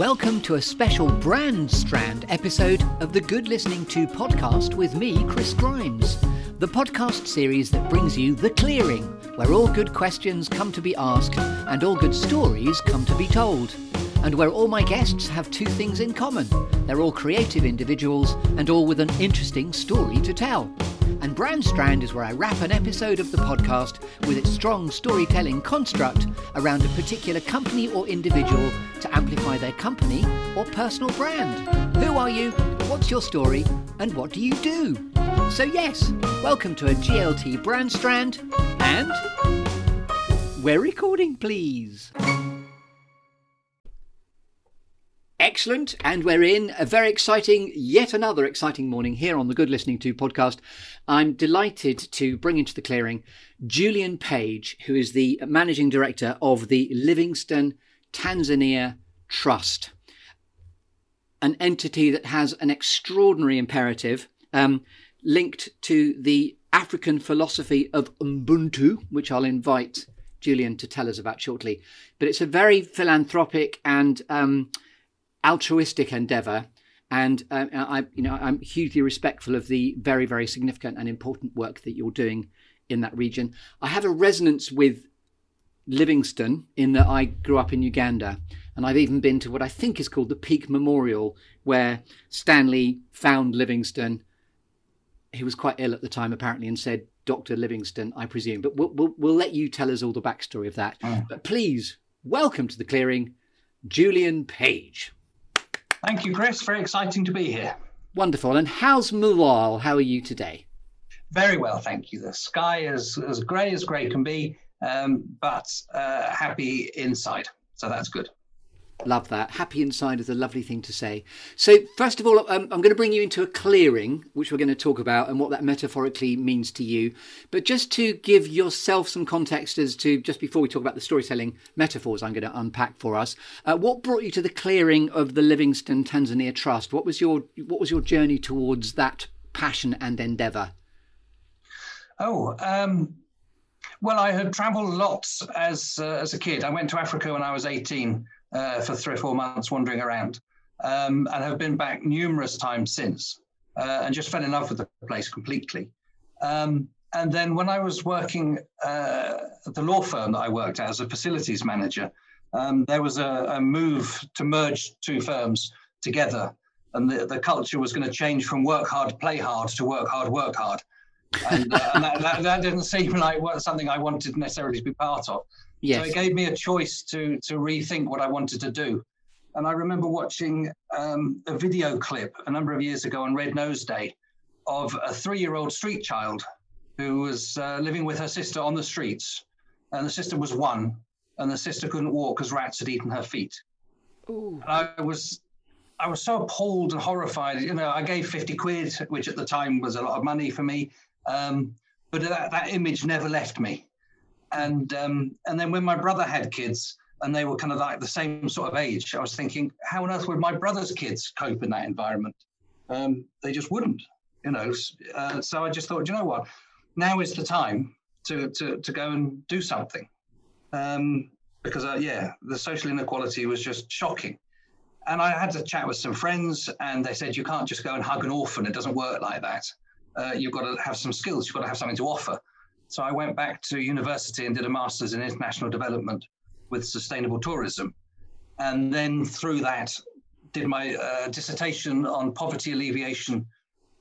Welcome to a special Brand Strand episode of the Good Listening To podcast with me, Chris Grimes. The podcast series that brings you The Clearing, where all good questions come to be asked and all good stories come to be told. And where all my guests have two things in common they're all creative individuals and all with an interesting story to tell. And Brand Strand is where I wrap an episode of the podcast with its strong storytelling construct around a particular company or individual to amplify their company or personal brand. Who are you? What's your story? And what do you do? So, yes, welcome to a GLT Brand Strand. And we're recording, please. Excellent. And we're in a very exciting, yet another exciting morning here on the Good Listening To podcast. I'm delighted to bring into the clearing Julian Page, who is the managing director of the Livingstone Tanzania Trust, an entity that has an extraordinary imperative um, linked to the African philosophy of Ubuntu, which I'll invite Julian to tell us about shortly. But it's a very philanthropic and um, altruistic endeavour, and uh, I, you know, I'm hugely respectful of the very, very significant and important work that you're doing in that region. I have a resonance with Livingstone in that I grew up in Uganda, and I've even been to what I think is called the Peak Memorial, where Stanley found Livingstone. He was quite ill at the time, apparently, and said, "Doctor Livingstone, I presume." But we'll, we'll, we'll let you tell us all the backstory of that. Mm. But please, welcome to the clearing, Julian Page. Thank you, Chris. Very exciting to be here. Wonderful. And how's Mooral? How are you today? Very well, thank you. The sky is as grey as grey can be, um, but uh, happy inside. So that's good. Love that. Happy inside is a lovely thing to say. So, first of all, um, I'm going to bring you into a clearing, which we're going to talk about and what that metaphorically means to you. But just to give yourself some context as to just before we talk about the storytelling metaphors I'm going to unpack for us, uh, what brought you to the clearing of the Livingstone Tanzania Trust? What was your what was your journey towards that passion and endeavour? Oh, um, well, I had travelled lots as uh, as a kid. I went to Africa when I was 18 uh, for three or four months wandering around um, and have been back numerous times since uh, and just fell in love with the place completely. Um, and then when I was working uh, at the law firm that I worked at as a facilities manager, um, there was a, a, move to merge two firms together. And the, the culture was going to change from work hard, play hard to work hard, work hard. And, uh, and that, that, that, didn't seem like something I wanted necessarily to be part of. Yes. So it gave me a choice to to rethink what I wanted to do. And I remember watching um, a video clip a number of years ago on Red Nose Day of a three-year-old street child who was uh, living with her sister on the streets, and the sister was one, and the sister couldn't walk because rats had eaten her feet. Ooh. I was I was so appalled and horrified. You know, I gave 50 quid, which at the time was a lot of money for me. Um, but that, that image never left me and um, and then when my brother had kids and they were kind of like the same sort of age, I was thinking, how on earth would my brother's kids cope in that environment? Um, they just wouldn't, you know. Uh, so I just thought, you know what, now is the time to to to go and do something, um, because uh, yeah, the social inequality was just shocking. And I had to chat with some friends, and they said you can't just go and hug an orphan. It doesn't work like that. Uh, you've got to have some skills. You've got to have something to offer. So I went back to university and did a master's in international development with sustainable tourism. And then through that, did my uh, dissertation on poverty alleviation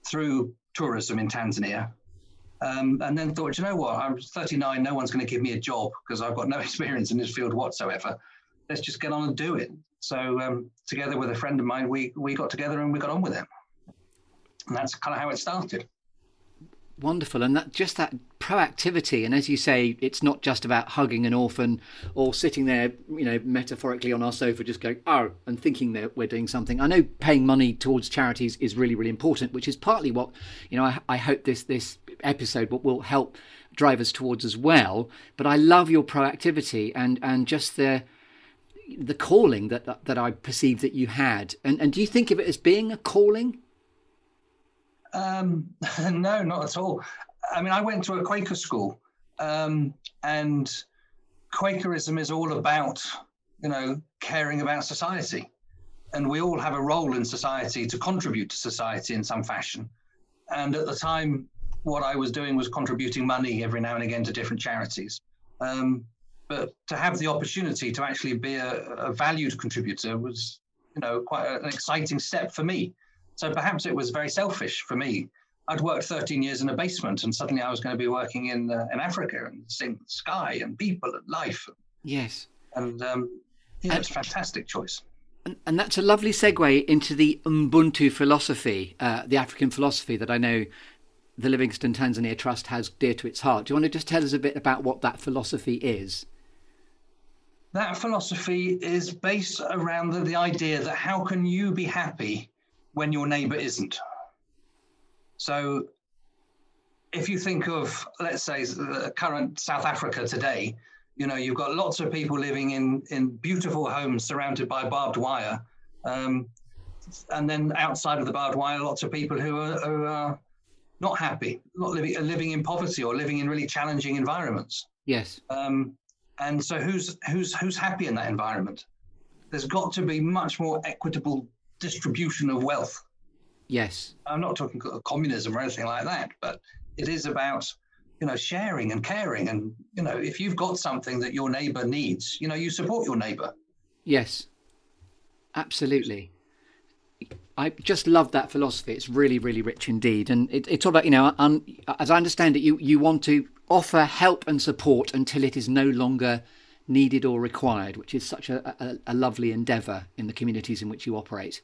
through tourism in Tanzania. Um, and then thought, you know what, I'm 39, no one's going to give me a job because I've got no experience in this field whatsoever. Let's just get on and do it. So um, together with a friend of mine, we, we got together and we got on with it. And that's kind of how it started wonderful and that just that proactivity and as you say it's not just about hugging an orphan or sitting there you know metaphorically on our sofa just going oh and thinking that we're doing something. I know paying money towards charities is really really important which is partly what you know i, I hope this this episode will, will help drive us towards as well. But i love your proactivity and and just the the calling that that i perceived that you had. And and do you think of it as being a calling um, no, not at all. I mean, I went to a Quaker school, um, and Quakerism is all about, you know, caring about society. and we all have a role in society to contribute to society in some fashion. And at the time, what I was doing was contributing money every now and again to different charities. Um, but to have the opportunity to actually be a, a, valued contributor was, you know, quite an exciting step for me. So perhaps it was very selfish for me. I'd worked 13 years in a basement, and suddenly I was going to be working in uh, in Africa and seeing the sky and people and life. Yes. And um, yeah, it's a fantastic choice. And, and, that's a lovely segue into the Ubuntu philosophy, uh, the African philosophy that I know the Livingstone Tanzania Trust has dear to its heart. Do you want to just tell us a bit about what that philosophy is? That philosophy is based around the, the idea that how can you be happy when your neighbor isn't? So, if you think of, let's say, the current South Africa today, you know, you've got lots of people living in, in beautiful homes surrounded by barbed wire. Um, and then outside of the barbed wire, lots of people who are, who are not happy, not living are living in poverty or living in really challenging environments. Yes. Um, and so who's who's who's happy in that environment? There's got to be much more equitable distribution of wealth. Yes. I'm not talking communism or anything like that, but it is about you know sharing and caring and you know if you've got something that your neighbor needs, you know you support your neighbor. Yes. Absolutely. I just love that philosophy. It's really, really rich indeed, and it, it's all about you know, um, as I understand it, you you want to offer help and support until it is no longer needed or required, which is such a, a, a lovely endeavour in the communities in which you operate.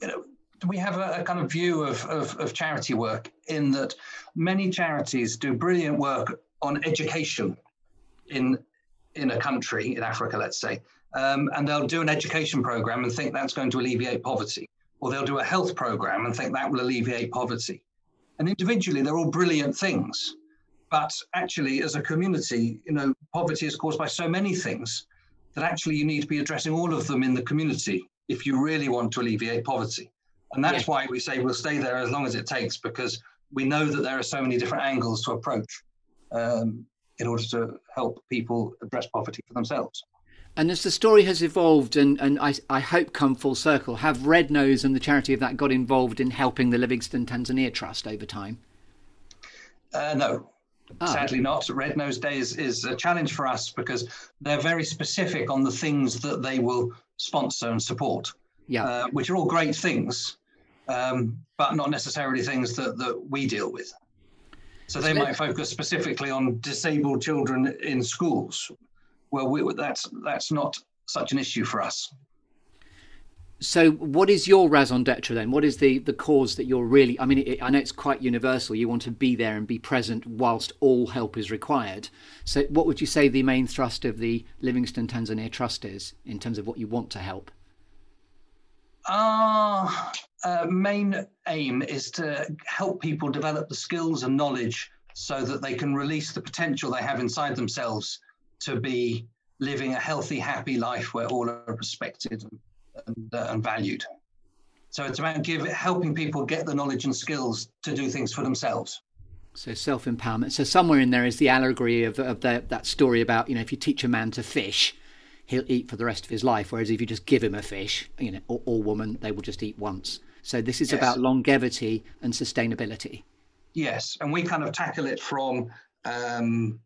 You know, we have a, a kind of view of, of, of charity work in that many charities do brilliant work on education in in a country in Africa, let's say, um, and they'll do an education program and think that's going to alleviate poverty. Or they'll do a health program and think that will alleviate poverty. And individually, they're all brilliant things. But actually, as a community, you know, poverty is caused by so many things that actually you need to be addressing all of them in the community if you really want to alleviate poverty. And that's yeah. why we say we'll stay there as long as it takes because we know that there are so many different angles to approach um, in order to help people address poverty for themselves. And as the story has evolved and, and I, I hope come full circle, have Red Nose and the charity of that got involved in helping the Livingstone Tanzania Trust over time? Uh, no, oh. sadly not. Red Nose Day is, is a challenge for us because they're very specific on the things that they will sponsor and support, yeah. Uh, which are all great things, um, but not necessarily things that, that we deal with. So they might focus specifically on disabled children in schools, well, we, that's that's not such an issue for us. So, what is your raison d'etre then? What is the, the cause that you're really? I mean, it, I know it's quite universal. You want to be there and be present whilst all help is required. So, what would you say the main thrust of the Livingstone Tanzania Trust is in terms of what you want to help? Our uh, main aim is to help people develop the skills and knowledge so that they can release the potential they have inside themselves to be living a healthy, happy life where all are respected and, and, uh, and valued. So it's about give, helping people get the knowledge and skills to do things for themselves. So self empowerment. So somewhere in there is the allegory of, of the, that story about you know if you teach a man to fish, he'll eat for the rest of his life. Whereas if you just give him a fish, you know, or, or woman, they will just eat once. So this is yes. about longevity and sustainability. Yes, and we kind of tackle it from um,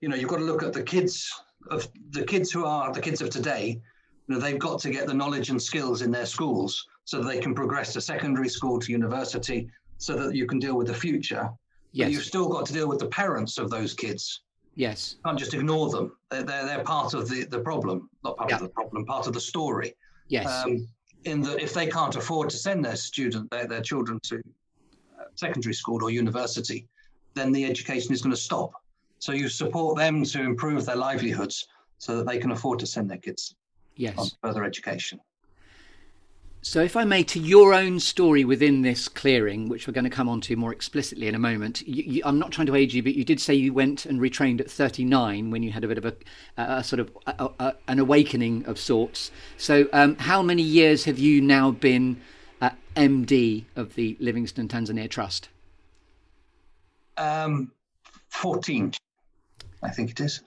you know, you've got to look at the kids of the kids who are the kids of today. You know, they've got to get the knowledge and skills in their schools so that they can progress to secondary school to university, so that you can deal with the future. Yes. But you've still got to deal with the parents of those kids. Yes. You can't just ignore them. They're, they're, they're part of the, the problem, not part yeah. of the problem, part of the story. Yes. Um, in that if they can't afford to send their student, their, their children to uh, secondary school or university, then the education is going to stop. So you support them to improve their livelihoods so that they can afford to send their kids yes. on further education. So, if I may, to your own story within this clearing, which we're going to come on to more explicitly in a moment, you, you, I'm not trying to age you, but you did say you went and retrained at 39 when you had a bit of a, a sort of a, a, an awakening of sorts. So, um, how many years have you now been MD of the Livingstone Tanzania Trust? Um, 14. I think it is.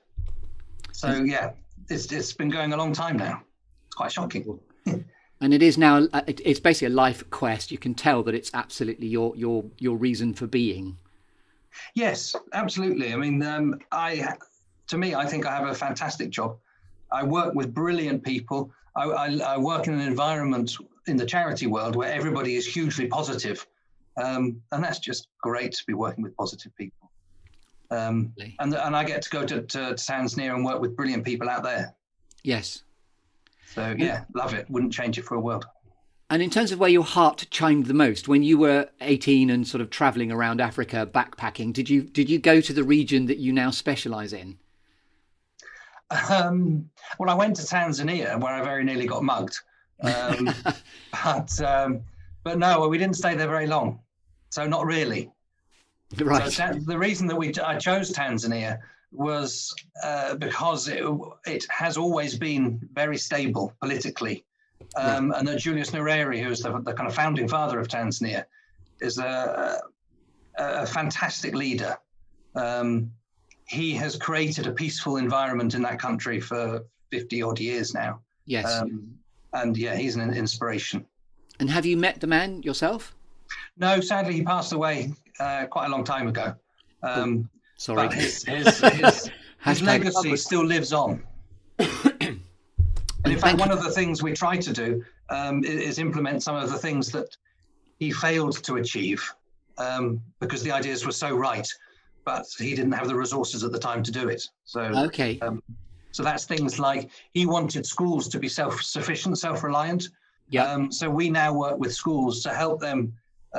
So yeah, it's it's been going a long time now. It's quite shocking. And it is now. uh, it- It's basically a life quest. You can tell that it's absolutely your your your reason for being. Yes, absolutely. I mean, um, I to me, I think I have a fantastic job. I work with brilliant people. I, I, I work in an environment in the charity world where everybody is hugely positive, um, and that's just great to be working with positive people. Um, and and I get to go to, to Tanzania and work with brilliant people out there. Yes. So yeah, love it. Wouldn't change it for a world. And in terms of where your heart chimed the most, when you were 18 and sort of travelling around Africa backpacking, did you did you go to the region that you now specialise in? Um, well, I went to Tanzania where I very nearly got mugged, um, but um, but no, we didn't stay there very long, so not really. Right. So the reason that we I chose Tanzania was uh, because it, it has always been very stable politically, um, and that Julius Nyerere, who is the, the kind of founding father of Tanzania, is a, a, a fantastic leader. Um, he has created a peaceful environment in that country for 50 odd years now. yes. Um, and yeah, he's an inspiration. and have you met the man yourself? No, sadly, he passed away uh, quite a long time ago. Um, Sorry. but his, his, his, his legacy still lives on. and in fact, one of the things we try to do um, is implement some of the things that he failed to achieve um, because the ideas were so right, but he didn't have the resources at the time to do it. So, Okay. um, so that's things like he wanted schools to be self-sufficient, self-reliant. Yeah. Um, so we now work with schools to help them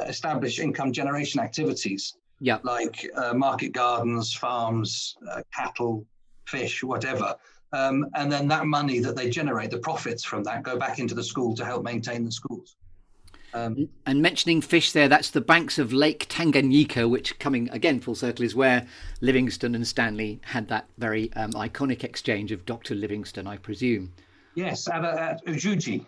establish income generation activities Yeah. like uh, market gardens, farms, uh, cattle, fish, whatever. Um, and then that money that they generate, the profits from that, go back into the school to help maintain the schools. Um, And mentioning fish there, that's the banks of Lake Tanganyika, which coming again full circle is where Livingstone and Stanley had that very um, iconic exchange of Dr. Livingstone, I presume. yes, at, at Ujiji.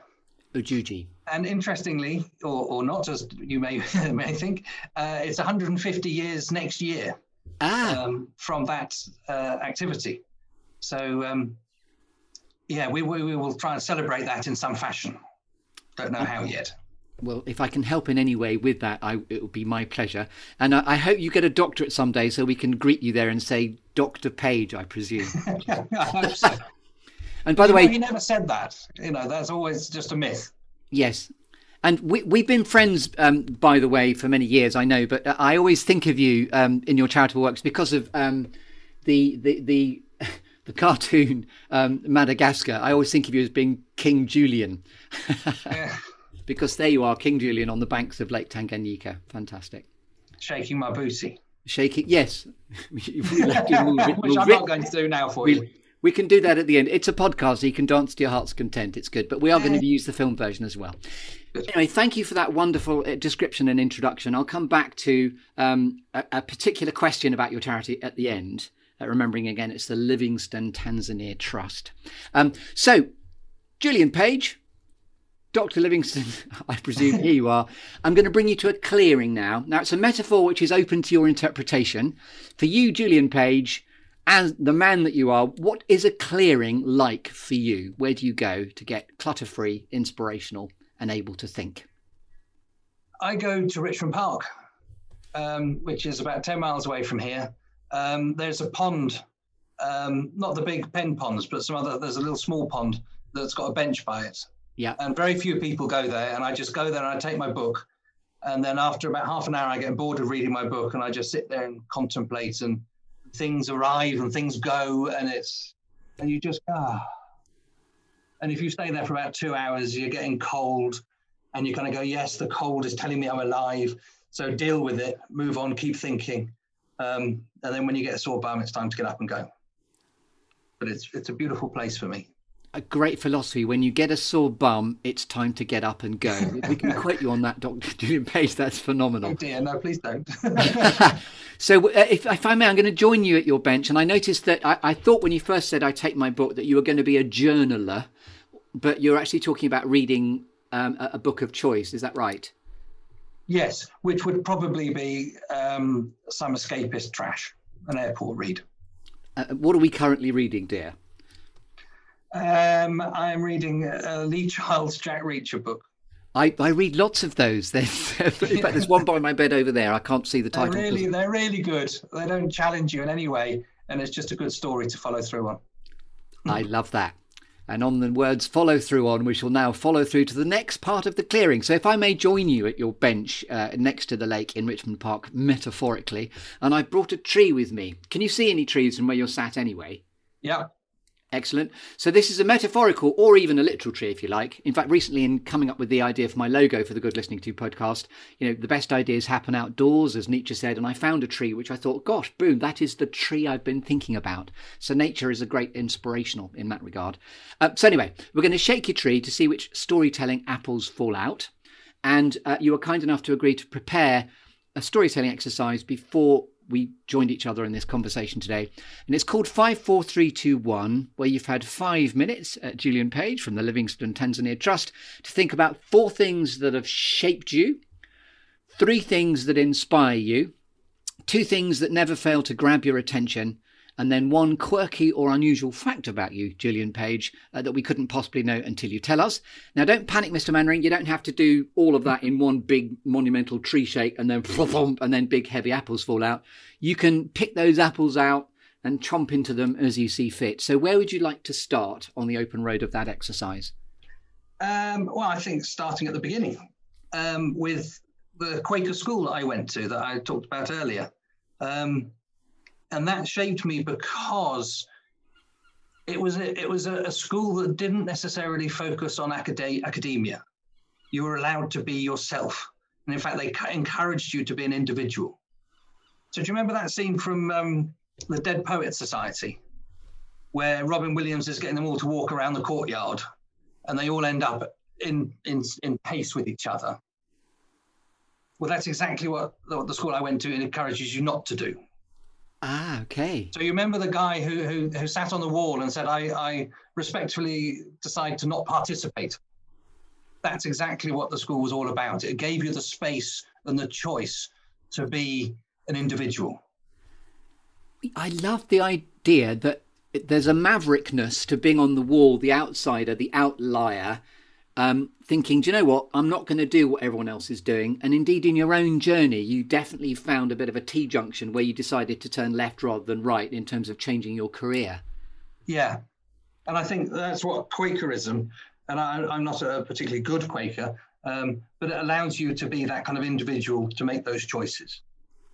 Ujiji. And interestingly, or, or not, as you may may think, uh, it's 150 years next year Ah, um, from that uh, activity. So, um, yeah, we, we, we will try and celebrate that in some fashion. Don't know how yet. well, if I can help in any way with that, I, it would be my pleasure. And I, I hope you get a doctorate someday so we can greet you there and say, Dr. Page, I presume. I hope so. And by the Well, way, he never said that. You know, that's always just a myth. Yes. And we, we've been friends, um, by the way, for many years, I know, but I always think of you um, in your charitable works because of um, the, the, the, the cartoon um, Madagascar. I always think of you as being King Julian Yeah. because there you are, King Julian on the banks of Lake Tanganyika. Fantastic. Shaking my booty, Shaking, yes. We- we you- we'll- which I'm not going to do now for we, you. We can do that at the end. It's a podcast, so you can dance to your heart's content. It's good, but we are going to use the film version as well. Anyway, thank you for that wonderful uh, description and introduction. I'll come back to um, a, a particular question about your charity at the end. Uh, remembering again, it's the Livingstone Tanzania Trust. Um, so, Julian Page, Dr. Livingstone, I presume here you are. I'm going to bring you to a clearing now. Now, it's a metaphor which is open to your interpretation. For you, Julian Page, as the man that you are, what is a clearing like for you? Where do you go to get clutter free, inspirational, and able to think? I go to Richmond Park, um, which is about 10 miles away from here. Um, there's a pond, um, not the big pen ponds, but some other, there's a little small pond that's got a bench by it. Yeah. And very few people go there. And I just go there and I take my book. And then after about half an hour, I get bored of reading my book and I just sit there and contemplate and things arrive and things go. And it's, and you just, ah. And if you stay there for about two hours, you're getting cold and you kind of go, yes, the cold is telling me I'm alive. So deal with it, move on, keep thinking. Um, and then when you get a sore bum, it's time to get up and go. But it's it's a beautiful place for me. A great philosophy. When you get a sore bum, it's time to get up and go. We can quote you on that, Dr. Julian Page, that's phenomenal. Oh dear, no, please don't. so, uh, if, if I may, I'm going to join you at your bench. And I noticed that I, I thought when you first said I take my book that you were going to be a journaler, but you're actually talking about reading um, a, a book of choice. Is that right? yes, which would probably be um, some escapist trash, an airport read. Uh, what are we currently reading, dear? Um, I am reading uh, Lee Child's Jack Reacher book. I, I read lots of those. in fact, there's one by my bed over there. I can't see the title. They're really, they're really good. They don't challenge you in any way, and it's just a good story to follow through on. I love that. And on the words follow through on, we shall now follow through to the next part of the clearing. So if I may join you at your bench uh, next to the lake in Richmond Park, metaphorically, and I've brought a tree with me. Can you see any trees from where you're sat anyway? Yeah. Excellent. So this is a metaphorical or even a literal tree, if you like. In fact, recently in coming up with the idea for my logo for the Good Listening To podcast, you know, the best ideas happen outdoors, as Nietzsche said, and I found a tree which I thought, gosh, boom, that is the tree I've been thinking about. So nature is a great inspirational in that regard. Uh, so anyway, we're going to shake your tree to see which storytelling apples fall out, and uh, you were kind enough to agree to prepare a storytelling exercise before we joined each other in this conversation today. And it's called 54321, where you've had five minutes at Julian Page from the Livingstone Tanzania Trust to think about four things that have shaped you, three things that inspire you, two things that never fail to grab your attention, and then one quirky or unusual fact about you, Julian Page, uh, that we couldn't possibly know until you tell us. Now, don't panic, Mr. Mainwaring. You don't have to do all of that in one big monumental tree shake and then and then big heavy apples fall out. You can pick those apples out and chomp into them as you see fit. So, where would you like to start on the open road of that exercise? Um, well, I think starting at the beginning um, with the Quaker school that I went to that I talked about earlier. Um, and that shaped me because it was a, it was a, a school that didn't necessarily focus on acad- academia. You were allowed to be yourself, and in fact, they encouraged you to be an individual. So, do you remember that scene from um, the Dead Poets Society, where Robin Williams is getting them all to walk around the courtyard, and they all end up in in in pace with each other? Well, that's exactly what the, the school I went to encourages you not to do. Ah, okay. So you remember the guy who who, who sat on the wall and said, I, I respectfully decide to not participate. That's exactly what the school was all about. It gave you the space and the choice to be an individual. I love the idea that there's a maverickness to being on the wall, the outsider, the outlier, um, thinking, do you know what? I'm not going to do what everyone else is doing. And indeed, in your own journey, you definitely found a bit of a T junction where you decided to turn left rather than right in terms of changing your career. Yeah. And I think that's what Quakerism, and I, am not a particularly good Quaker, um, but it allows you to be that kind of individual to make those choices.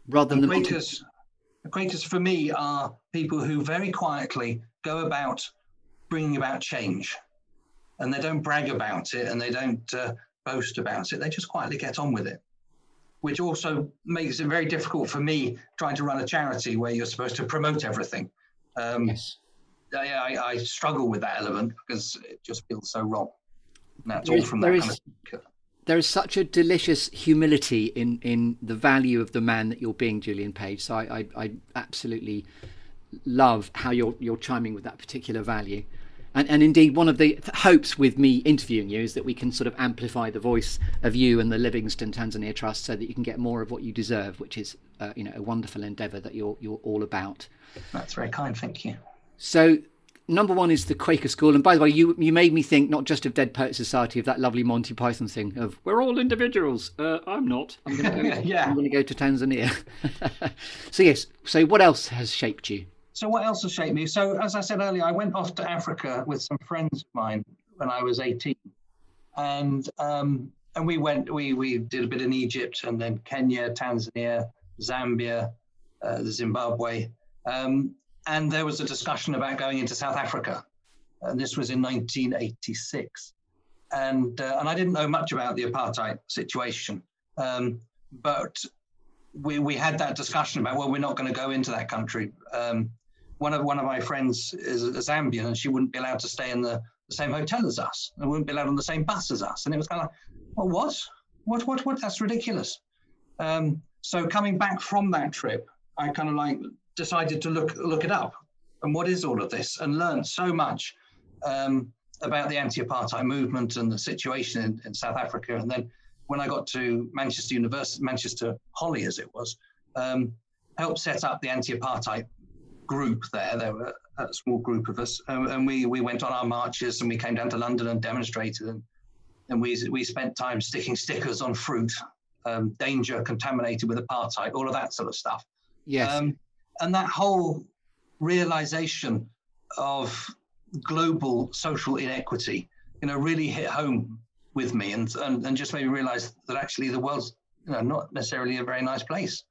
Rather than the Quakers, Quakers for me are people who very quietly go about bringing about change and they don't brag about it and they don't uh, boast about it. They just quietly get on with it, which also makes it very difficult for me trying to run a charity where you're supposed to promote everything. Um, yes. I, I, I, struggle with that element because it just feels so wrong. And that's there all from that is, kind of. There is such a delicious humility in, in the value of the man that you're being, Julian Page. So I, I, I absolutely love how you're you're chiming with that particular value. And, and indeed, one of the hopes with me interviewing you is that we can sort of amplify the voice of you and the Livingstone Tanzania Trust so that you can get more of what you deserve, which is uh, you know a wonderful endeavour that you're you're all about. That's very kind, thank you. So number one is the Quaker School, and by the way, you you made me think not just of Dead Poet Society, of that lovely Monty Python thing of we're all individuals. Uh, I'm not. I'm going to go, yeah. I'm going to go to Tanzania. so yes. So what else has shaped you? So what else has shaped me? So as I said earlier, I went off to Africa with some friends of mine when I was 18, and um, and we went we we did a bit in Egypt and then Kenya, Tanzania, Zambia, uh, Zimbabwe, um, and there was a discussion about going into South Africa, and this was in 1986, and uh, and I didn't know much about the apartheid situation, um, but we, we had that discussion about well we're not going to go into that country. Um, one of one of my friends is a Zambian, and she wouldn't be allowed to stay in the, the same hotel as us, and wouldn't be allowed on the same bus as us. And it was kind of like, well, what? What? What? What? That's ridiculous. Um, so coming back from that trip, I kind of like decided to look look it up and what is all of this, and learned so much um, about the anti-apartheid movement and the situation in, in South Africa. And then when I got to Manchester University, Manchester Poly as it was, um, helped set up the anti-apartheid group there. There were a small group of us, um, and we we went on our marches and we came down to London and demonstrated, and and we we spent time sticking stickers on fruit, um, danger contaminated with apartheid, all of that sort of stuff. Yes. Um, and that whole realization of global social inequity, you know, really hit home with me and, and, and just made me realize that actually the world's, you know, not necessarily a very nice place.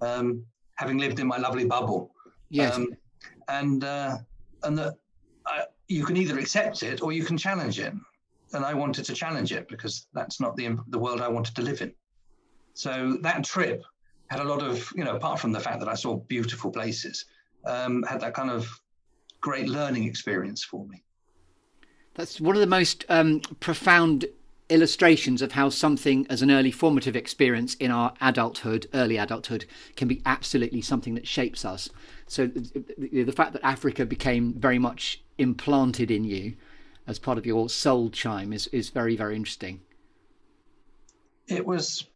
Um, having lived in my lovely bubble. Yes. Um, and, uh, and that uh, you can either accept it or you can challenge it. And I wanted to challenge it because that's not the, the world I wanted to live in. So that trip had a lot of, you know, apart from the fact that I saw beautiful places, um, had that kind of great learning experience for me. That's one of the most um, profound illustrations of how something as an early formative experience in our adulthood, early adulthood, can be absolutely something that shapes us. So the fact that Africa became very much implanted in you as part of your soul chime is, is very, very interesting. It was,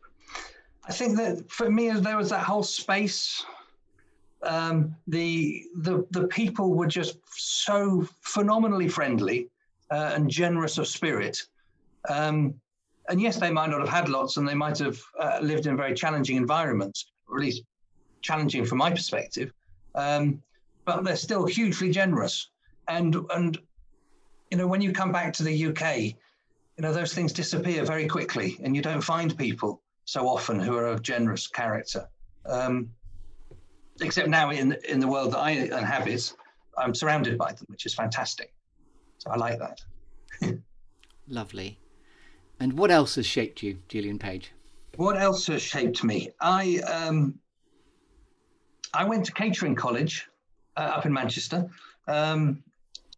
I think that for me, there was that whole space um, the the the people were just so phenomenally friendly uh, and generous of spirit. Um, and yes, they might not have had lots, and they might have uh, lived in very challenging environments, or at least challenging from my perspective. Um, but they're still hugely generous. And and you know, when you come back to the UK, you know those things disappear very quickly, and you don't find people so often who are of generous character. Um, except now in in the world that I inhabit, I'm surrounded by them, which is fantastic. So I like that. Lovely. And what else has shaped you, Julian Page? What else has shaped me? I um, I went to catering college uh, up in Manchester, um,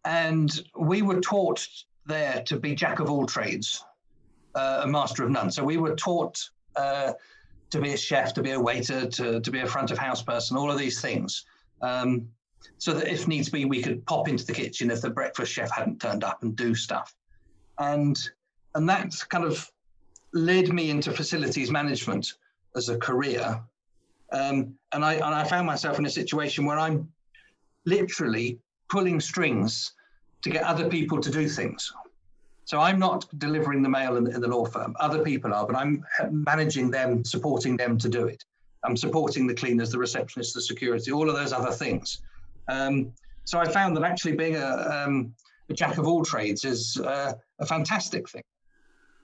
and we were taught there to be jack of all trades, uh, a master of none. So we were taught uh, to be a chef, to be a waiter, to, to be a front of house person, all of these things. Um, so that if needs be, we could pop into the kitchen if the breakfast chef hadn't turned up and do stuff. And and that kind of led me into facilities management as a career. Um, and I and I found myself in a situation where I'm literally pulling strings to get other people to do things. So I'm not delivering the mail in, in the law firm. Other people are, but I'm managing them, supporting them to do it. I'm supporting the cleaners, the receptionists, the security, all of those other things. Um, so I found that actually being a, um, a jack of all trades is uh, a fantastic thing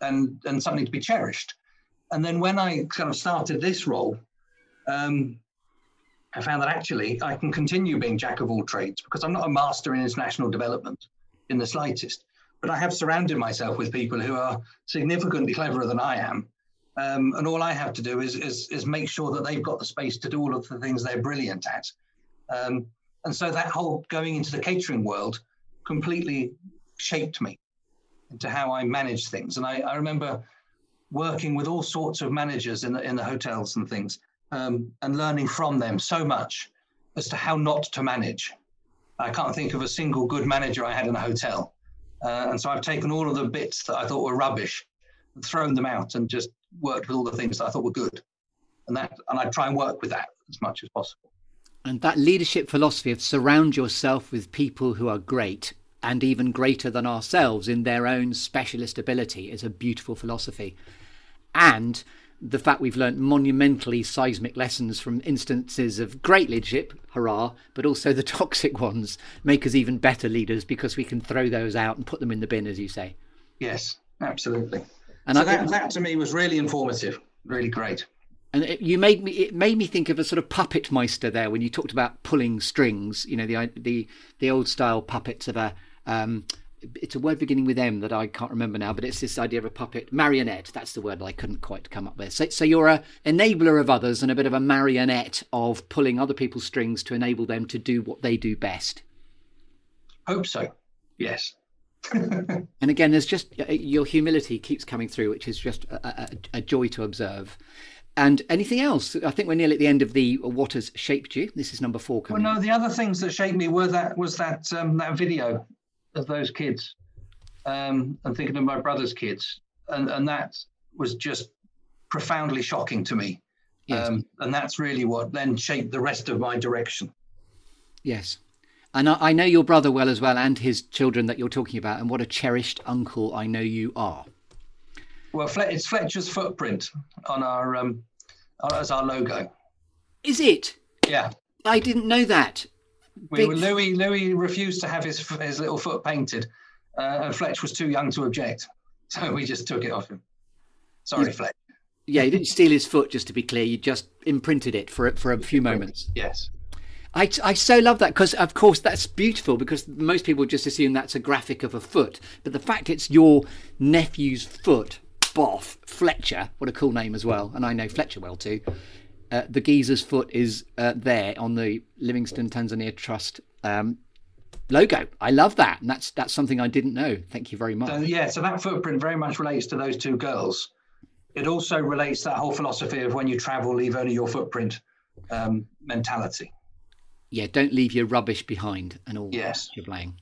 and, and something to be cherished. And then when I kind of started this role, um, I found that actually I can continue being jack of all trades because I'm not a master in international development in the slightest but I have surrounded myself with people who are significantly cleverer than I am. Um, and all I have to do is, is, is make sure that they've got the space to do all of the things they're brilliant at. Um, and so that whole going into the catering world completely shaped me into how I manage things. And I, I remember working with all sorts of managers in the, in the hotels and things um, and learning from them so much as to how not to manage. I can't think of a single good manager I had in a hotel. Uh, and so I've taken all of the bits that I thought were rubbish, thrown them out, and just worked with all the things that I thought were good. And that, and I try and work with that as much as possible. And that leadership philosophy of surround yourself with people who are great and even greater than ourselves in their own specialist ability is a beautiful philosophy. And the fact we've learnt monumentally seismic lessons from instances of great leadership, hurrah, but also the toxic ones make us even better leaders because we can throw those out and put them in the bin, as you say. Yes, absolutely. And so that, that to me was really informative, really great. And it, you made me it made me think of a sort of puppet meister there when you talked about pulling strings. You know the the the old style puppets of a um, it's a word beginning with M that I can't remember now, but it's this idea of a puppet marionette. That's the word that I couldn't quite come up with. So, so you're a enabler of others and a bit of a marionette of pulling other people's strings to enable them to do what they do best. Hope so. Yes. and again, there's just uh, your humility keeps coming through, which is just a, a, a joy to observe. And anything else? I think we're nearly at the end of the what has shaped you. This is number four. Coming well, no, the other things that shaped me were that was that um, that video of those kids um, and thinking of my brother's kids. And, and that was just profoundly shocking to me. Yes. Um, and that's really what then shaped the rest of my direction. Yes. And I, I know your brother well as well, and his children that you're talking about, and what a cherished uncle I know you are. Well, it's Fletcher's footprint on our um, as our logo. Is it? Yeah. I didn't know that. We, Louis Louis refused to have his his little foot painted, uh, and Fletch was too young to object, so we just took it off him. Sorry, yeah. Fletch. Yeah, you didn't steal his foot. Just to be clear, you just imprinted it for for a few moments. Yes. I, I so love that because, of course, that's beautiful because most people just assume that's a graphic of a foot. But the fact it's your nephew's foot, Boff, Fletcher, what a cool name as well. And I know Fletcher well too. Uh, the geezer's foot is uh, there on the Livingstone Tanzania Trust um, logo. I love that, and that's that's something I didn't know. Thank you very much. Uh, yeah, so that footprint very much relates to those two girls. It also relates to that whole philosophy of when you travel, leave only your footprint um, mentality yeah, don't leave your rubbish behind and all yes. you're playing.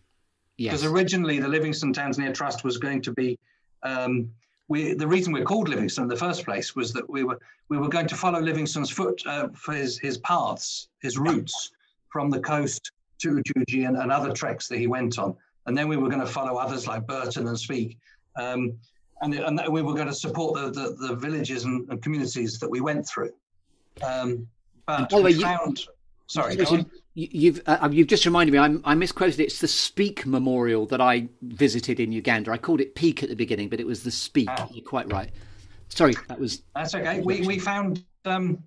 Yes. Because originally the Livingstone Tanzania Trust was going to be um, we the reason we're called Livingstone in the first place was that we were we were going to follow Livingstone's foot uh, for his his paths, his routes from the coast to Ujiji and, and, other treks that he went on, and then we were going to follow others like Burton and Speke, um, and and we were going to support the the, the villages and, and, communities that we went through. Um, but we found. You, Sorry, you've uh, you've just reminded me. I'm, I misquoted. It's the Speke Memorial that I visited in Uganda. I called it Peak at the beginning, but it was the Speke. Oh. You're quite right. Sorry, that was. That's okay. We we found um,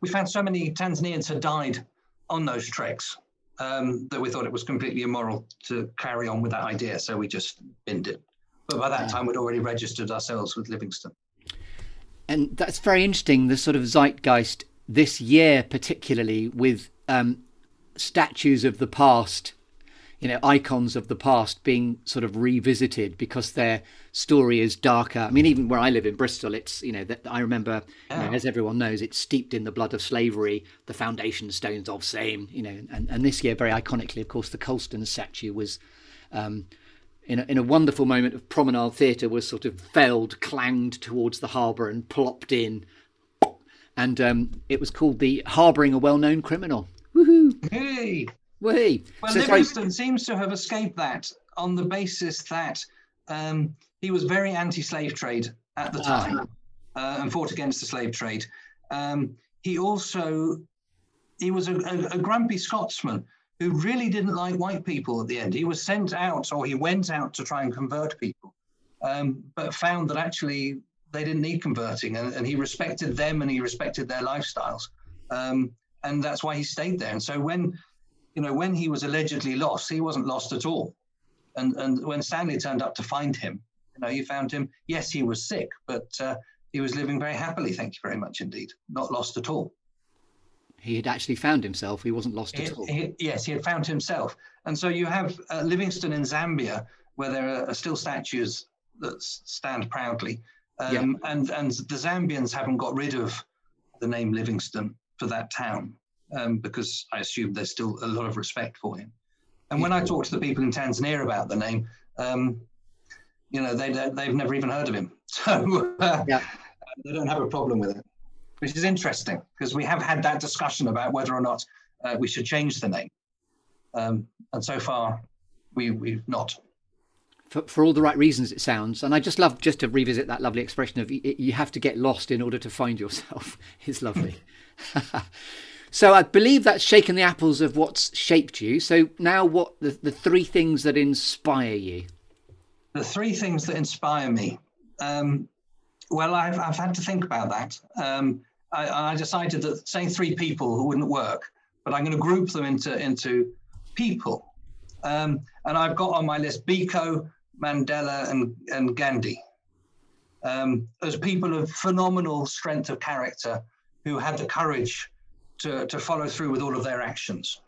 we found so many Tanzanians had died on those treks um, that we thought it was completely immoral to carry on with that idea. So we just binned it. But by that time, we'd already registered ourselves with Livingstone. And that's very interesting. The sort of zeitgeist this year, particularly with um, statues of the past, you know, icons of the past being sort of revisited because their story is darker. I mean, even where I live in Bristol, it's, you know, that I remember, you know, as everyone knows, it's steeped in the blood of slavery, the foundation stones of same, you know, and, and this year, very iconically, of course, the Colston statue was. Um, in a, in a wonderful moment of promenade theatre, was sort of felled, clanged towards the harbour, and plopped in and um, it was called the Harbouring a Well-Known Criminal. Woohoo! Hey! Whee! Well, so Livingstone seems to have escaped that on the basis that um, he was very anti-slave trade at the ah. time uh, and fought against the slave trade. Um, he also he was a, a, a, grumpy Scotsman who really didn't like white people at the end. He was sent out, or he went out to try and convert people, um, but found that actually they didn't need converting, and, and he respected them and he respected their lifestyles, um, and that's why he stayed there. And so when, you know, when he was allegedly lost, he wasn't lost at all. And and when Stanley turned up to find him, you know, he found him. Yes, he was sick, but uh, he was living very happily. Thank you very much indeed. Not lost at all. He had actually found himself. He wasn't lost he, at all. He, yes, he had found himself. And so you have uh, Livingstone in Zambia, where there are still statues that stand proudly. Um, yeah. and, and the Zambians haven't got rid of the name Livingstone for that town um, because I assume there's still a lot of respect for him. And when I talk to the people in Tanzania about the name, um, you know, they, they've never even heard of him. So uh, yeah. they don't have a problem with it, which is interesting because we have had that discussion about whether or not uh, we should change the name. Um, and so far, we, we've not for, for all the right reasons it sounds. And i just love just to revisit that lovely expression of you have to get lost in order to find yourself. It's lovely. So i believe that's shaken the apples of what's shaped you. So now what the, the three things that inspire you? The three things that inspire me. Um, well I've, I've had to think about that. Um, I, I decided that saying three people who wouldn't work but i'm going to group them into into people. Um, and I've got on my list Biko, Mandela and, and Gandhi um, as people of phenomenal strength of character who had the courage to, to follow through with all of their actions,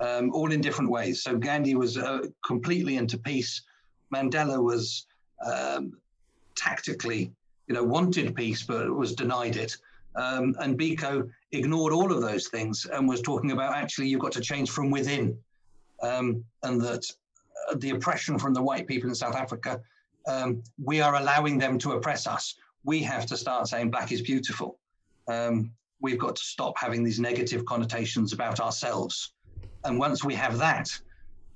um, all in different ways. So Gandhi was uh, completely into peace. Mandela was um, tactically, you know, wanted peace but was denied it. Um, and Biko ignored all of those things and was talking about actually you've got to change from within, um, and that the oppression from the white people in South Africa, um, we are allowing them to oppress us. We have to start saying black is beautiful. Um, we've got to stop having these negative connotations about ourselves. And once we have that,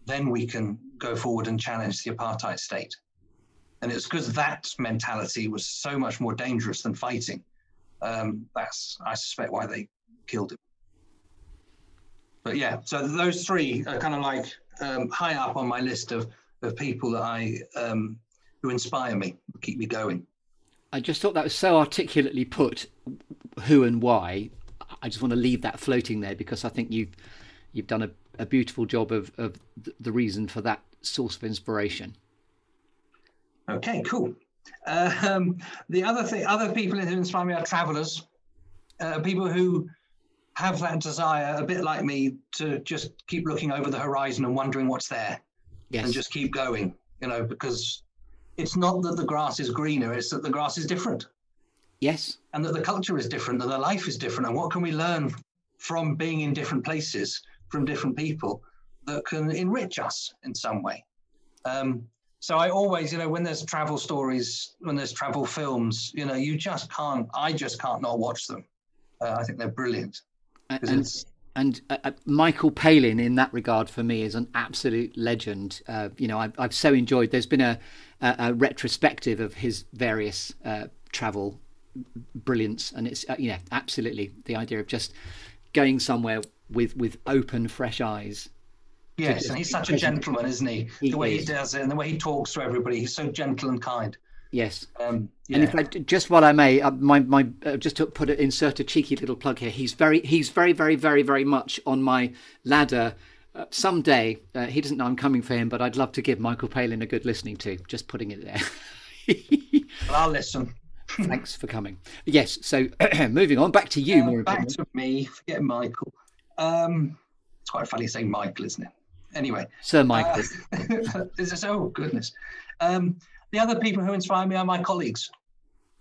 then we can go forward and challenge the apartheid state. And it's because that mentality was so much more dangerous than fighting. Um, that's, I suspect, why they killed him. But yeah, so those three are kind of like um, high up on my list of, of people that I um, who inspire me, keep me going. I just thought that was so articulately put, who and why. I just want to leave that floating there because I think you've you've done a, a beautiful job of, of the reason for that source of inspiration. Okay, cool. Um, the other thing, other people who inspire me are travelers, uh, people who have that desire, a bit like me, to just keep looking over the horizon and wondering what's there, yes. and just keep going. You know, because it's not that the grass is greener; it's that the grass is different. Yes. And that the culture is different, and the life is different, and what can we learn from being in different places, from different people, that can enrich us in some way. Um, so I always, you know, when there's travel stories, when there's travel films, you know, you just can't. I just can't not watch them. Uh, I think they're brilliant. And, and uh, uh, Michael Palin, in that regard, for me, is an absolute legend. Uh, you know, I've, I've so enjoyed. There's been a, a, a retrospective of his various uh, travel brilliance, and it's uh, yeah, absolutely the idea of just going somewhere with with open, fresh eyes Yes, and he's such a gentleman, isn't he? he the way is. he does it and the way he talks to everybody, he's so gentle and kind. Yes. Um, yeah. And if I just while I may, uh, my my uh, just to put it, insert a cheeky little plug here. He's very he's very very very very much on my ladder. Uh, someday uh, he doesn't know I'm coming for him, but I'd love to give Michael Palin a good listening to. Just putting it there. well, I'll listen. Thanks for coming. Yes. So moving on back to you. more back to me. Forget Michael. Um, it's quite funny saying Michael, isn't it? anyway. Sir Michael. Uh, is, oh, goodness. Um, the other people who inspire me are my colleagues.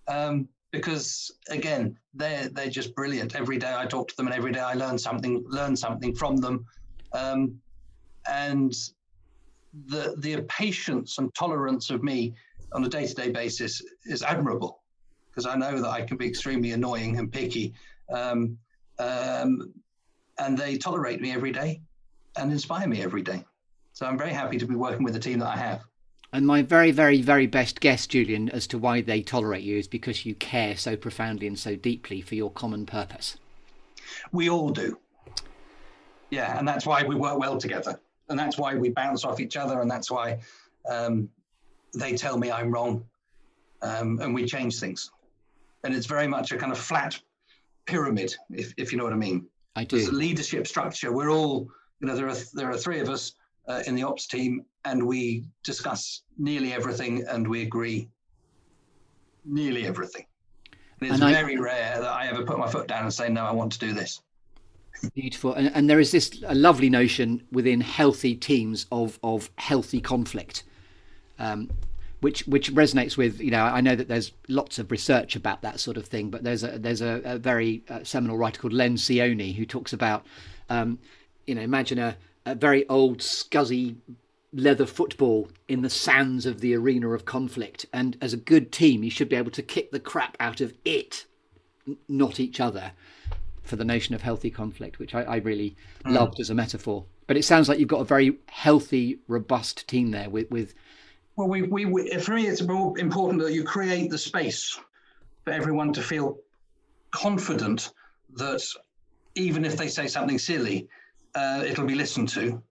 Um, because again, they're they're just brilliant. Every day I talk to them, and every day I learn something, learn something from them, um, and the the patience and tolerance of me on a day to day basis is admirable, because I know that I can be extremely annoying and picky, um, um, and they tolerate me every day, and inspire me every day. So I'm very happy to be working with the team that I have. And my very, very, very best guess, Julian, as to why they tolerate you is because you care so profoundly and so deeply for your common purpose. We all do. Yeah, and that's why we work well together. And that's why we bounce off each other. And that's why um, they tell me I'm wrong. Um, and we change things. And it's very much a kind of flat pyramid, if, if you know what I mean. I do. There's a leadership structure. We're all you know, there are there are three of us uh, in the ops team, and we discuss nearly everything, and we agree nearly everything. And it's and very I, rare that I ever put my foot down and say, "No, I want to do this." Beautiful, and, and there is this a lovely notion within healthy teams of of healthy conflict. Um, which which resonates with you know I know that there's lots of research about that sort of thing, but there's a there's a, a very uh, seminal writer called Lencioni who talks about um, you know, imagine a, a very old, scuzzy leather football in the sands of the arena of conflict. And as a good team, you should be able to kick the crap out of it, not each other, for the notion of healthy conflict, which I, I really mm. loved as a metaphor. But it sounds like you've got a very healthy, robust team there with. with well, we, we, we, for me, it's more important that you create the space for everyone to feel confident that even if they say something silly, uh, it'll be listened to,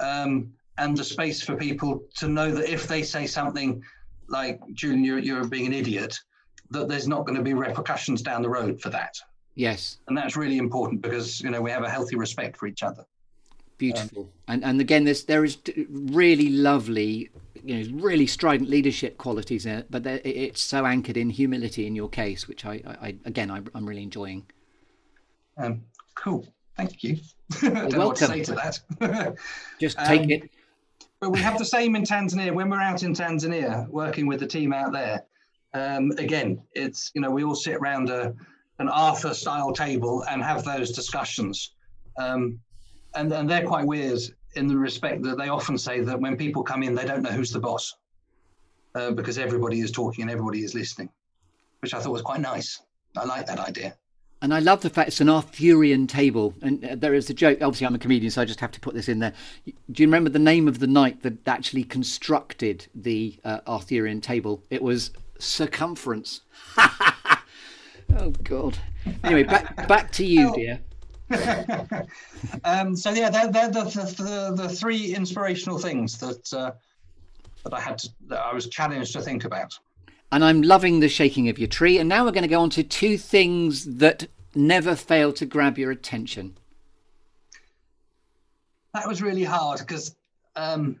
um, and the space for people to know that if they say something like Julian, you're, you're being an idiot, that there's not going to be repercussions down the road for that. Yes, and that's really important because you know we have a healthy respect for each other. Beautiful, um, and and again, there is really lovely, you know, really strident leadership qualities in it, but it's so anchored in humility in your case, which I, I again I, am really enjoying. Um, cool. Thank you. I don't know what to say to that. Just take um, it. But we have the same in Tanzania. When we're out in Tanzania working with the team out there, um, again, it's you know we all sit around a an Arthur style table and have those discussions, um, and and they're quite weird in the respect that they often say that when people come in, they don't know who's the boss uh, because everybody is talking and everybody is listening, which I thought was quite nice. I like that idea. And I love the fact it's an Arthurian table. And uh, there is a joke. Obviously, I'm a comedian, so I just have to put this in there. Do you remember the name of the knight that actually constructed the uh, Arthurian table? It was Circumference. oh, God. Anyway, back, back to you, dear. um, so yeah, they're, they're the, the, the, three inspirational things that uh, that I had to, that I was challenged to think about. And I'm loving the shaking of your tree. And now we're going to go on to two things that never fail to grab your attention. That was really hard because um,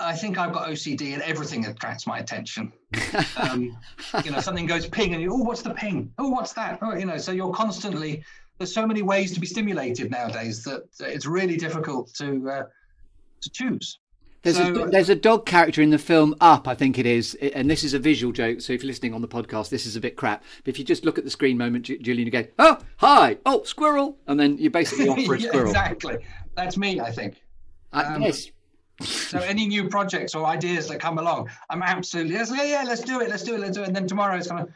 I think I've got OCD and everything attracts my attention. Um, you know, something goes ping and you, oh, what's the ping? Oh, what's that? Oh, you know, so you're constantly there's so many ways to be stimulated nowadays that it's really difficult to uh, to choose. There's, so, a, there's a dog character in the film Up, I think it is, and this is a visual joke. So if you're listening on the podcast, this is a bit crap. But if you just look at the screen moment, Julian, you go, "Oh, hi, oh, squirrel," and then you're basically off for a squirrel. exactly, that's me. I think. Uh, um, yes. so any new projects or ideas that come along, I'm absolutely yeah, yeah, let's do it, let's do it, let's do it. And then tomorrow it's kind of,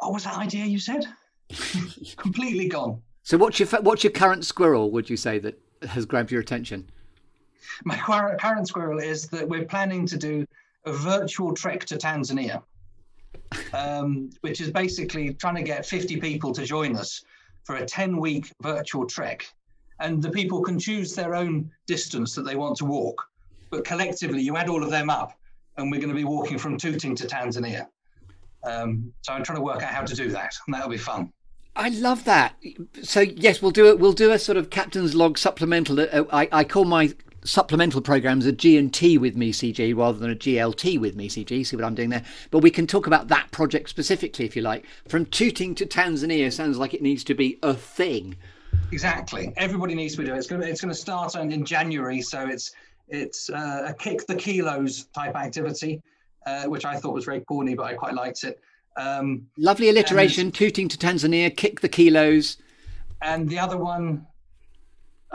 oh, was that idea you said? completely gone. So what's your what's your current squirrel? Would you say that has grabbed your attention? My current squirrel is that we're planning to do a virtual trek to Tanzania, um, which is basically trying to get 50 people to join us for a 10 week virtual trek. And the people can choose their own distance that they want to walk. But collectively, you add all of them up, and we're going to be walking from Tooting to Tanzania. Um, so I'm trying to work out how to do that, and that'll be fun. I love that. So yes, we'll do it. We'll do a sort of captain's log supplemental. Uh, I, I call my supplemental programs a G and T with me CG rather than a GLT with me CG. See what I'm doing there? But we can talk about that project specifically if you like. From Tooting to Tanzania sounds like it needs to be a thing. Exactly. Everybody needs to be doing it. It's going to, it's going to start in January, so it's it's uh, a kick the kilos type activity, uh, which I thought was very corny, but I quite liked it. Um, Lovely alliteration. And, tooting to Tanzania, kick the kilos. And the other one,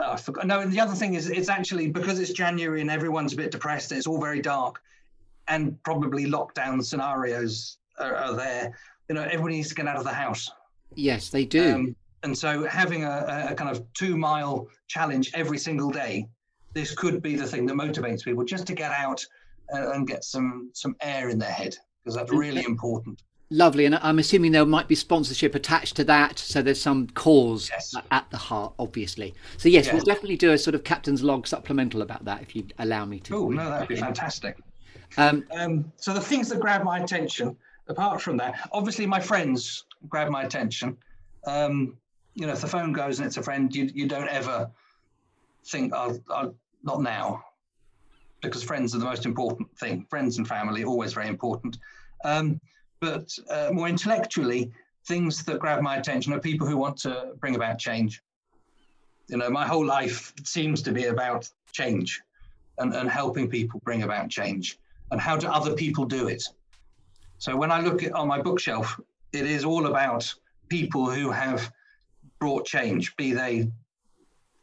I forgot. No, the other thing is it's actually because it's January and everyone's a bit depressed. It's all very dark, and probably lockdown scenarios are, are there. You know, everybody needs to get out of the house. Yes, they do. Um, and so having a, a kind of two mile challenge every single day, this could be the thing that motivates people just to get out and get some some air in their head because that's really important. Lovely, and I'm assuming there might be sponsorship attached to that, so there's some cause yes. at the heart, obviously. So yes, yes, we'll definitely do a sort of captain's log supplemental about that if you allow me to. Oh no, that'd be fantastic. Um, um, so the things that grab my attention, apart from that, obviously my friends grab my attention. Um, you know, if the phone goes and it's a friend, you you don't ever think, oh, oh, not now, because friends are the most important thing. Friends and family always very important. Um, but uh, more intellectually, things that grab my attention are people who want to bring about change. You know, my whole life seems to be about change and, and helping people bring about change. And how do other people do it? So when I look at on my bookshelf, it is all about people who have brought change, be they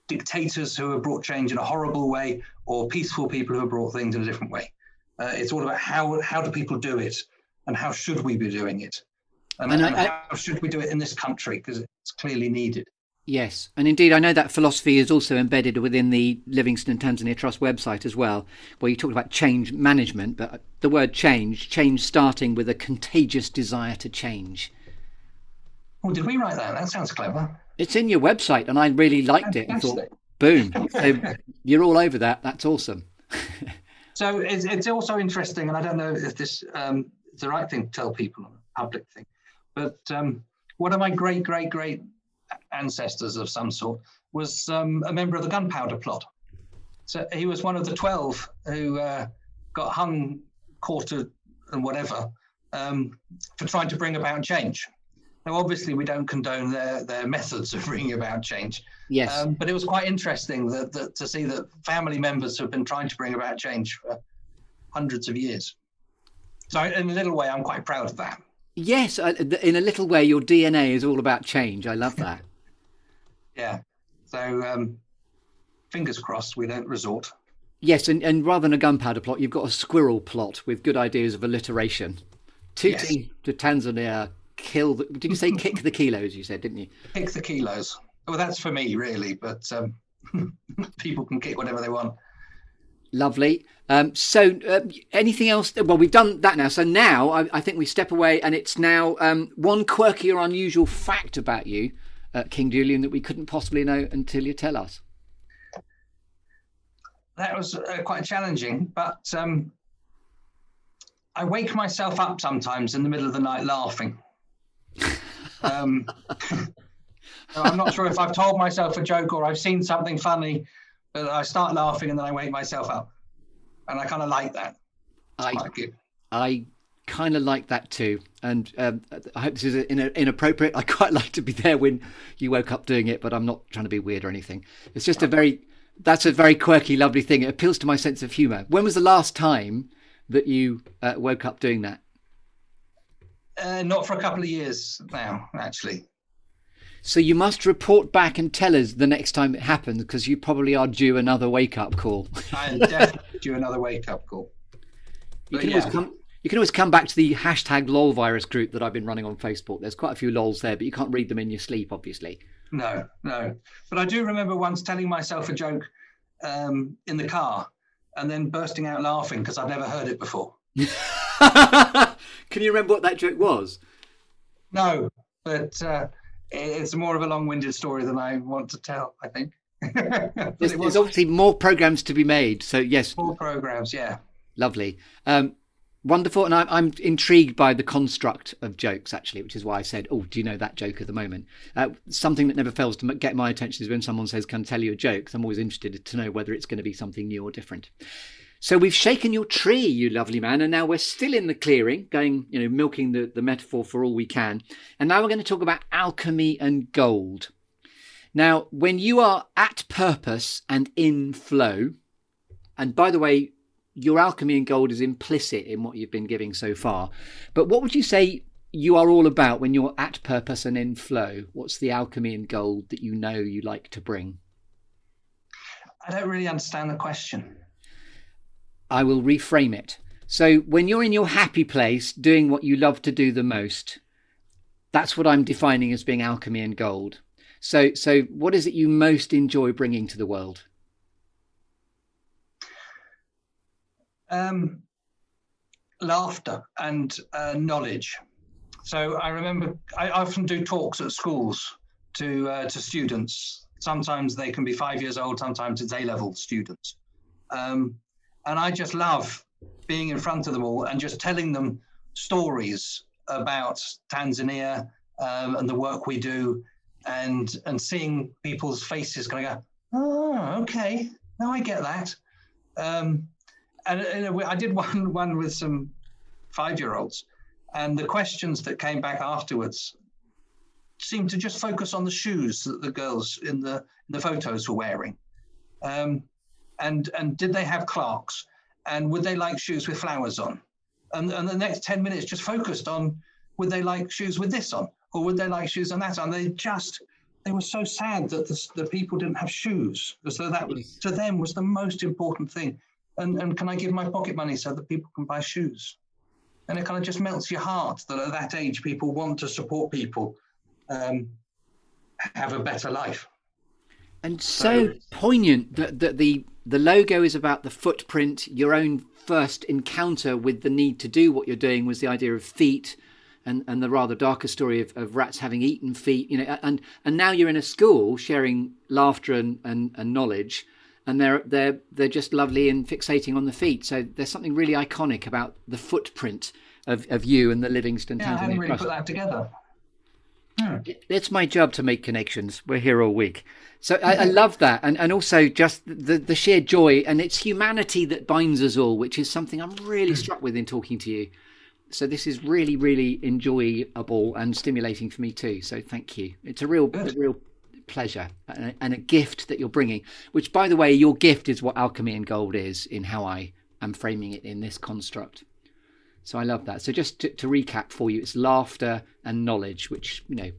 dictators who have brought change in a horrible way or peaceful people who have brought things in a different way. Uh, it's all about how how do people do it and how should we be doing it? And, and, and I, how should we do it in this country? Because it's clearly needed. Yes, and indeed, I know that philosophy is also embedded within the Livingstone Tanzania Trust website as well, where you talked about change management, but the word change, change starting with a contagious desire to change. Oh, did we write that? That sounds clever. It's in your website, and I really liked Fantastic. it. I thought, boom, so you're all over that. That's awesome. so it's, it's also interesting, and I don't know if this um, it's the right thing to tell people on a public thing. But um, one of my great, great, great ancestors of some sort was um, a member of the gunpowder plot. So he was one of the 12 who uh, got hung, quartered, and whatever um, for trying to bring about change. Now, obviously, we don't condone their, their methods of bringing about change. Yes. Um, but it was quite interesting that, that, to see that family members have been trying to bring about change for hundreds of years. So, in a little way, I'm quite proud of that. Yes, in a little way, your DNA is all about change. I love that. yeah. So, um, fingers crossed, we don't resort. Yes, and, and rather than a gunpowder plot, you've got a squirrel plot with good ideas of alliteration. Tooting yes. to Tanzania, kill. The, did you say kick the kilos? You said, didn't you? Kick the kilos. Well, that's for me, really, but um, people can kick whatever they want. Lovely. Um, so, uh, anything else? Well, we've done that now. So now I, I think we step away, and it's now um, one quirky or unusual fact about you, uh, King Julian, that we couldn't possibly know until you tell us. That was uh, quite challenging, but um, I wake myself up sometimes in the middle of the night laughing. um, I'm not sure if I've told myself a joke or I've seen something funny, but I start laughing and then I wake myself up, and I kind of like that. I, I kind of like that too, and um, I hope this is inappropriate. I quite like to be there when you woke up doing it, but I'm not trying to be weird or anything. It's just a very that's a very quirky, lovely thing. It appeals to my sense of humour. When was the last time that you uh, woke up doing that? Uh, not for a couple of years now, actually. So you must report back and tell us the next time it happens because you probably are due another wake up call. I am definitely due another wake up call. You can, yeah. always come, you can always come back to the hashtag lol virus group that I've been running on Facebook. There's quite a few lols there, but you can't read them in your sleep, obviously. No, no. But I do remember once telling myself a joke um, in the car and then bursting out laughing because I'd never heard it before. can you remember what that joke was? No, but uh, it's more of a long-winded story than I want to tell. I think. there's, there's, obviously more programs to be made, so yes. More programs, yeah. Lovely, um, wonderful, and I'm, I'm, intrigued by the construct of jokes actually, which is why I said, "Oh, do you know that joke at the moment?" Uh, something that never fails to get my attention is when someone says, "Can I tell you a joke?" I'm always interested to know whether it's going to be something new or different. So we've shaken your tree, you lovely man, and now we're still in the clearing, going, you know, milking the, the metaphor for all we can. And now we're going to talk about alchemy and gold. Now, when you are at purpose and in flow, and by the way, your alchemy and gold is implicit in what you've been giving so far. But what would you say you are all about when you're at purpose and in flow? What's the alchemy and gold that you know you like to bring? I don't really understand the question. I will reframe it. So when you're in your happy place doing what you love to do the most, that's what I'm defining as being alchemy and gold. So so what is it you most enjoy bringing to the world? Um, laughter and uh, knowledge. So I remember I often do talks at schools to uh, to students. Sometimes they can be five years old, sometimes it's A level students. Um, and I just love being in front of them all and just telling them stories about Tanzania um, and the work we do, and and seeing people's faces kind of go, oh, okay, now I get that. Um, and, and I did one one with some five year olds, and the questions that came back afterwards seemed to just focus on the shoes that the girls in the in the photos were wearing. Um, and and did they have clerks And would they like shoes with flowers on? And, and the next 10 minutes just focused on would they like shoes with this on? Or would they like shoes on that on? They just, they were so sad that the, the people didn't have shoes. So that was, to them was the most important thing. And, and can I give my pocket money so that people can buy shoes? And it kind of just melts your heart that at that age people want to support people um, have a better life. And so, so poignant that, that the the logo is about the footprint. Your own first encounter with the need to do what you're doing was the idea of feet, and, and the rather darker story of, of rats having eaten feet. You know, and and now you're in a school sharing laughter and, and, and knowledge, and they're they're they're just lovely and fixating on the feet. So there's something really iconic about the footprint of, of you and the Livingstone. Yeah, I hadn't really put that together. Hmm. It's my job to make connections. We're here all week. So I, I, love that, and and also just the the sheer joy, and it's humanity that binds us all, which is something I'm really mm. struck with in talking to you. So this is really really enjoyable and stimulating for me too. So thank you. It's a real a real pleasure and a, and a gift that you're bringing. Which, by the way, your gift is what alchemy and gold is in how I am framing it in this construct. So I love that. So just to, to recap for you, it's laughter and knowledge, which you know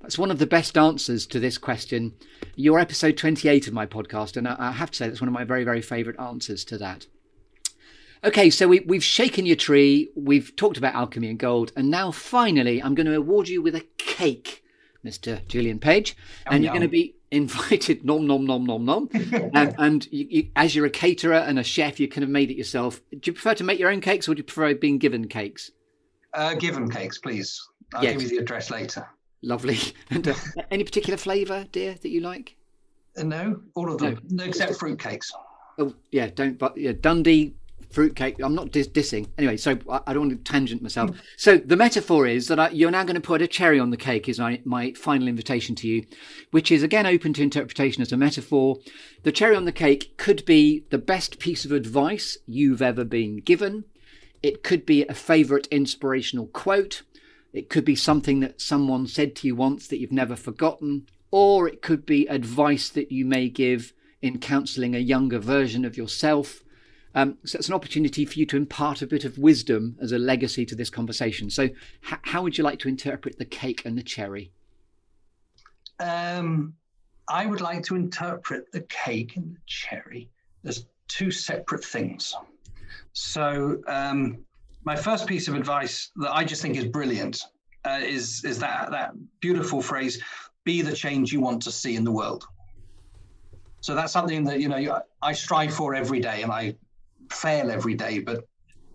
that's one of the best answers to this question. Your episode 28 of my podcast, and I have to say that's one of my very, very favourite answers to that. Okay, so we, we've shaken your tree, we've talked about alchemy and gold, and now finally I'm going to award you with a cake, Mr. Julian Page. And you're going to be invited, nom, nom, nom, nom, nom. and and you, you, as you're a caterer and a chef, you can have made it yourself. Do you prefer to make your own cakes or do you prefer being given cakes? Uh, given cakes, please. I'll Yes. give you the address later. Lovely. And uh, any particular flavour, dear, that you like? Uh, no, all of them, no. except fruit cakes. Oh, yeah, don't, but yeah, Dundee fruitcake. I'm not dis- dissing. Anyway, so I, I don't want to tangent myself. Mm. So the metaphor is that I, you're now going to put a cherry on the cake, is my, my final invitation to you, which is again open to interpretation as a metaphor. The cherry on the cake could be the best piece of advice you've ever been given. It could be a favourite inspirational quote. It could be something that someone said to you once that you've never forgotten. Or it could be advice that you may give in counselling a younger version of yourself. Um, so it's an opportunity for you to impart a bit of wisdom as a legacy to this conversation. So, h- how would you like to interpret the cake and the cherry? Um, I would like to interpret the cake and the cherry as two separate things. So, um, my first piece of advice that I just think is brilliant uh, is is that that beautiful phrase: "Be the change you want to see in the world." So that's something that you know I strive for every day, and I fail every day, but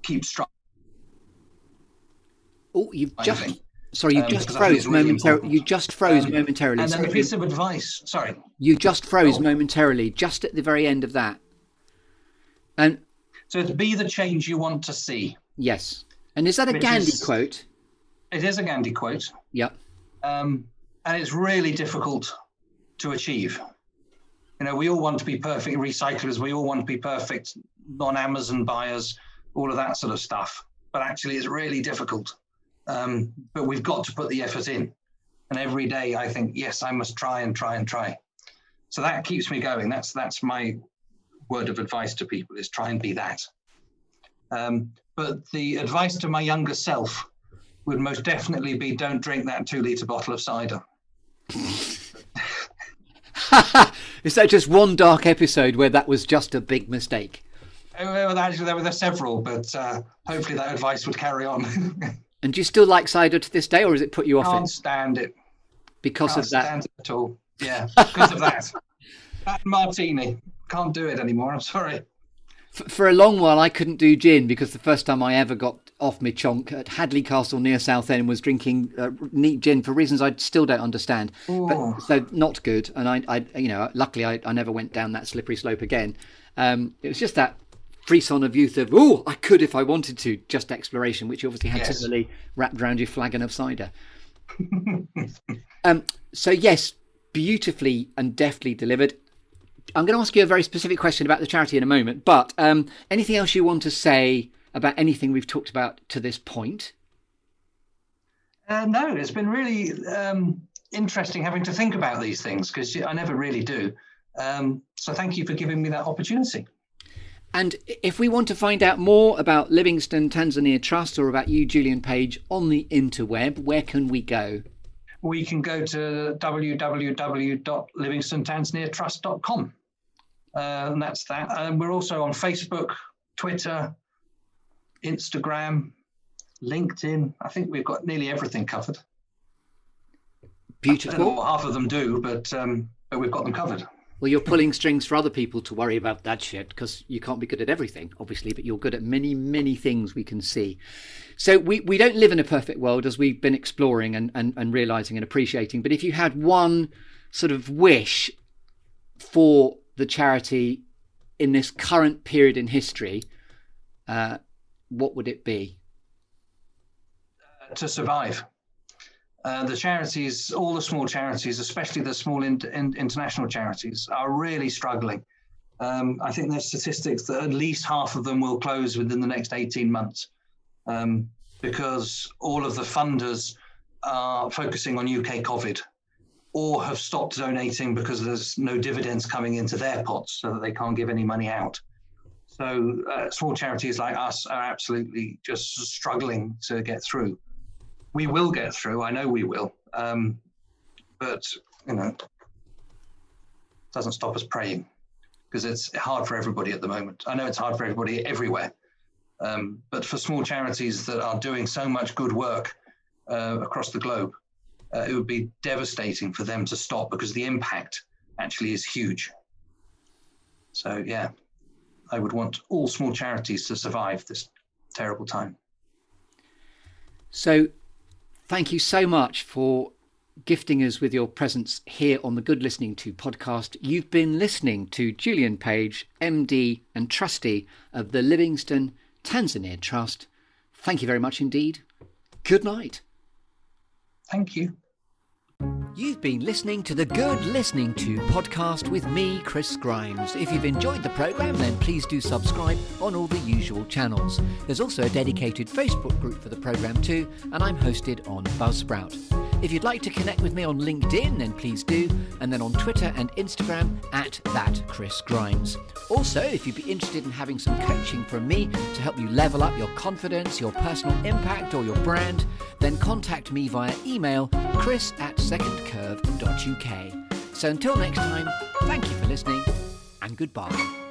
keep striving. Oh, you've just think. sorry, you Um, just because I think froze really momentarily. You just froze Um, momentarily. And then Sorry, the piece of advice. Sorry. you just froze Oh. momentarily, just at the very end of that. And So it's be the change you want to see. yes, and is that a Gandhi is- quote? It is a Gandhi quote, Yep. um, and it's really difficult to achieve. You know, we all want to be perfect recyclers. We all want to be perfect non-Amazon buyers, all of that sort of stuff. But actually, it's really difficult. Um, but we've got to put the effort in. And every day, I think, yes, I must try and try and try. So that keeps me going. That's that's my word of advice to people: is try and be that. Um, but the advice to my younger self would most definitely be don't drink that two liter bottle of cider. is that just one dark episode where that was just a big mistake? Well, actually, there were there were several, but uh, hopefully that advice would carry on. And do you still like cider to this day, or has it put you off Can't it stand it. because Can't of that? stand it at all. Yeah, because of that. That martini. Can't do it anymore. I'm sorry. F- For a long while, I couldn't do gin because the first time I ever got off my chonk at Hadleigh Castle near Southend was drinking uh, neat gin for reasons I still don't understand. But, so not good, and I, I you know, luckily I, I never went down that slippery slope again. Um, it was just that frisson of youth of oh, I could if I wanted to, just exploration, which you obviously had Yes. similarly wrapped around your flagon of cider. um, so yes, beautifully and deftly delivered. I'm going to ask you a very specific question about the charity in a moment, but um, anything else you want to say about anything we've talked about to this point? Uh, no, it's been really um, interesting having to think about these things because I never really do. Um, so thank you for giving me that opportunity. And if we want to find out more about Livingstone Tanzania Trust or about you, Julian Page, on the interweb, where can we go? We can go to www.livingstonetanzaniatrust.com. Uh, and that's that. And we're also on Facebook, Twitter, Instagram, LinkedIn. I think we've got nearly everything covered. I don't know Beautiful. half of them do, but um, but we've got them covered. Well, you're pulling strings for other people to worry about that shit because you can't be good at everything, obviously, but you're good at many, many things we can see. So we, we don't live in a perfect world as we've been exploring and, and, and realizing and appreciating. But if you had one sort of wish for the charity in this current period in history, uh, what would it be? to survive. Uh, the charities, all the small charities, especially the small in, in, international charities, are really struggling. Um, I think there's statistics that at least half of them will close within the next 18 months um, because all of the funders are focusing on UK COVID or have stopped donating because there's no dividends coming into their pots so that they can't give any money out. So uh, small charities like us are absolutely just struggling to get through. We will get through. I know we will. Um, but you know, it doesn't stop us praying because it's hard for everybody at the moment. I know it's hard for everybody everywhere, Um, but for small charities that are doing so much good work uh, across the globe, uh, it would be devastating for them to stop because the impact actually is huge. So, yeah, I would want all small charities to survive this terrible time. So, thank you so much for gifting us with your presence here on the Good Listening to podcast. You've been listening to Julian Page, MD and trustee of the Livingstone Tanzania Trust. Thank you very much indeed. Good night. Thank you. You've been listening to the Good Listening to podcast with me, Chris Grimes. If you've enjoyed the programme, then please do subscribe on all the usual channels. There's also a dedicated Facebook group for the programme too, and I'm hosted on Buzzsprout. If you'd like to connect with me on LinkedIn, then please do, and then on Twitter and Instagram at that Chris Grimes. Also, if you'd be interested in having some coaching from me to help you level up your confidence, your personal impact, or your brand, then contact me via email chris at secondcurve.uk. So until next time, thank you for listening and goodbye.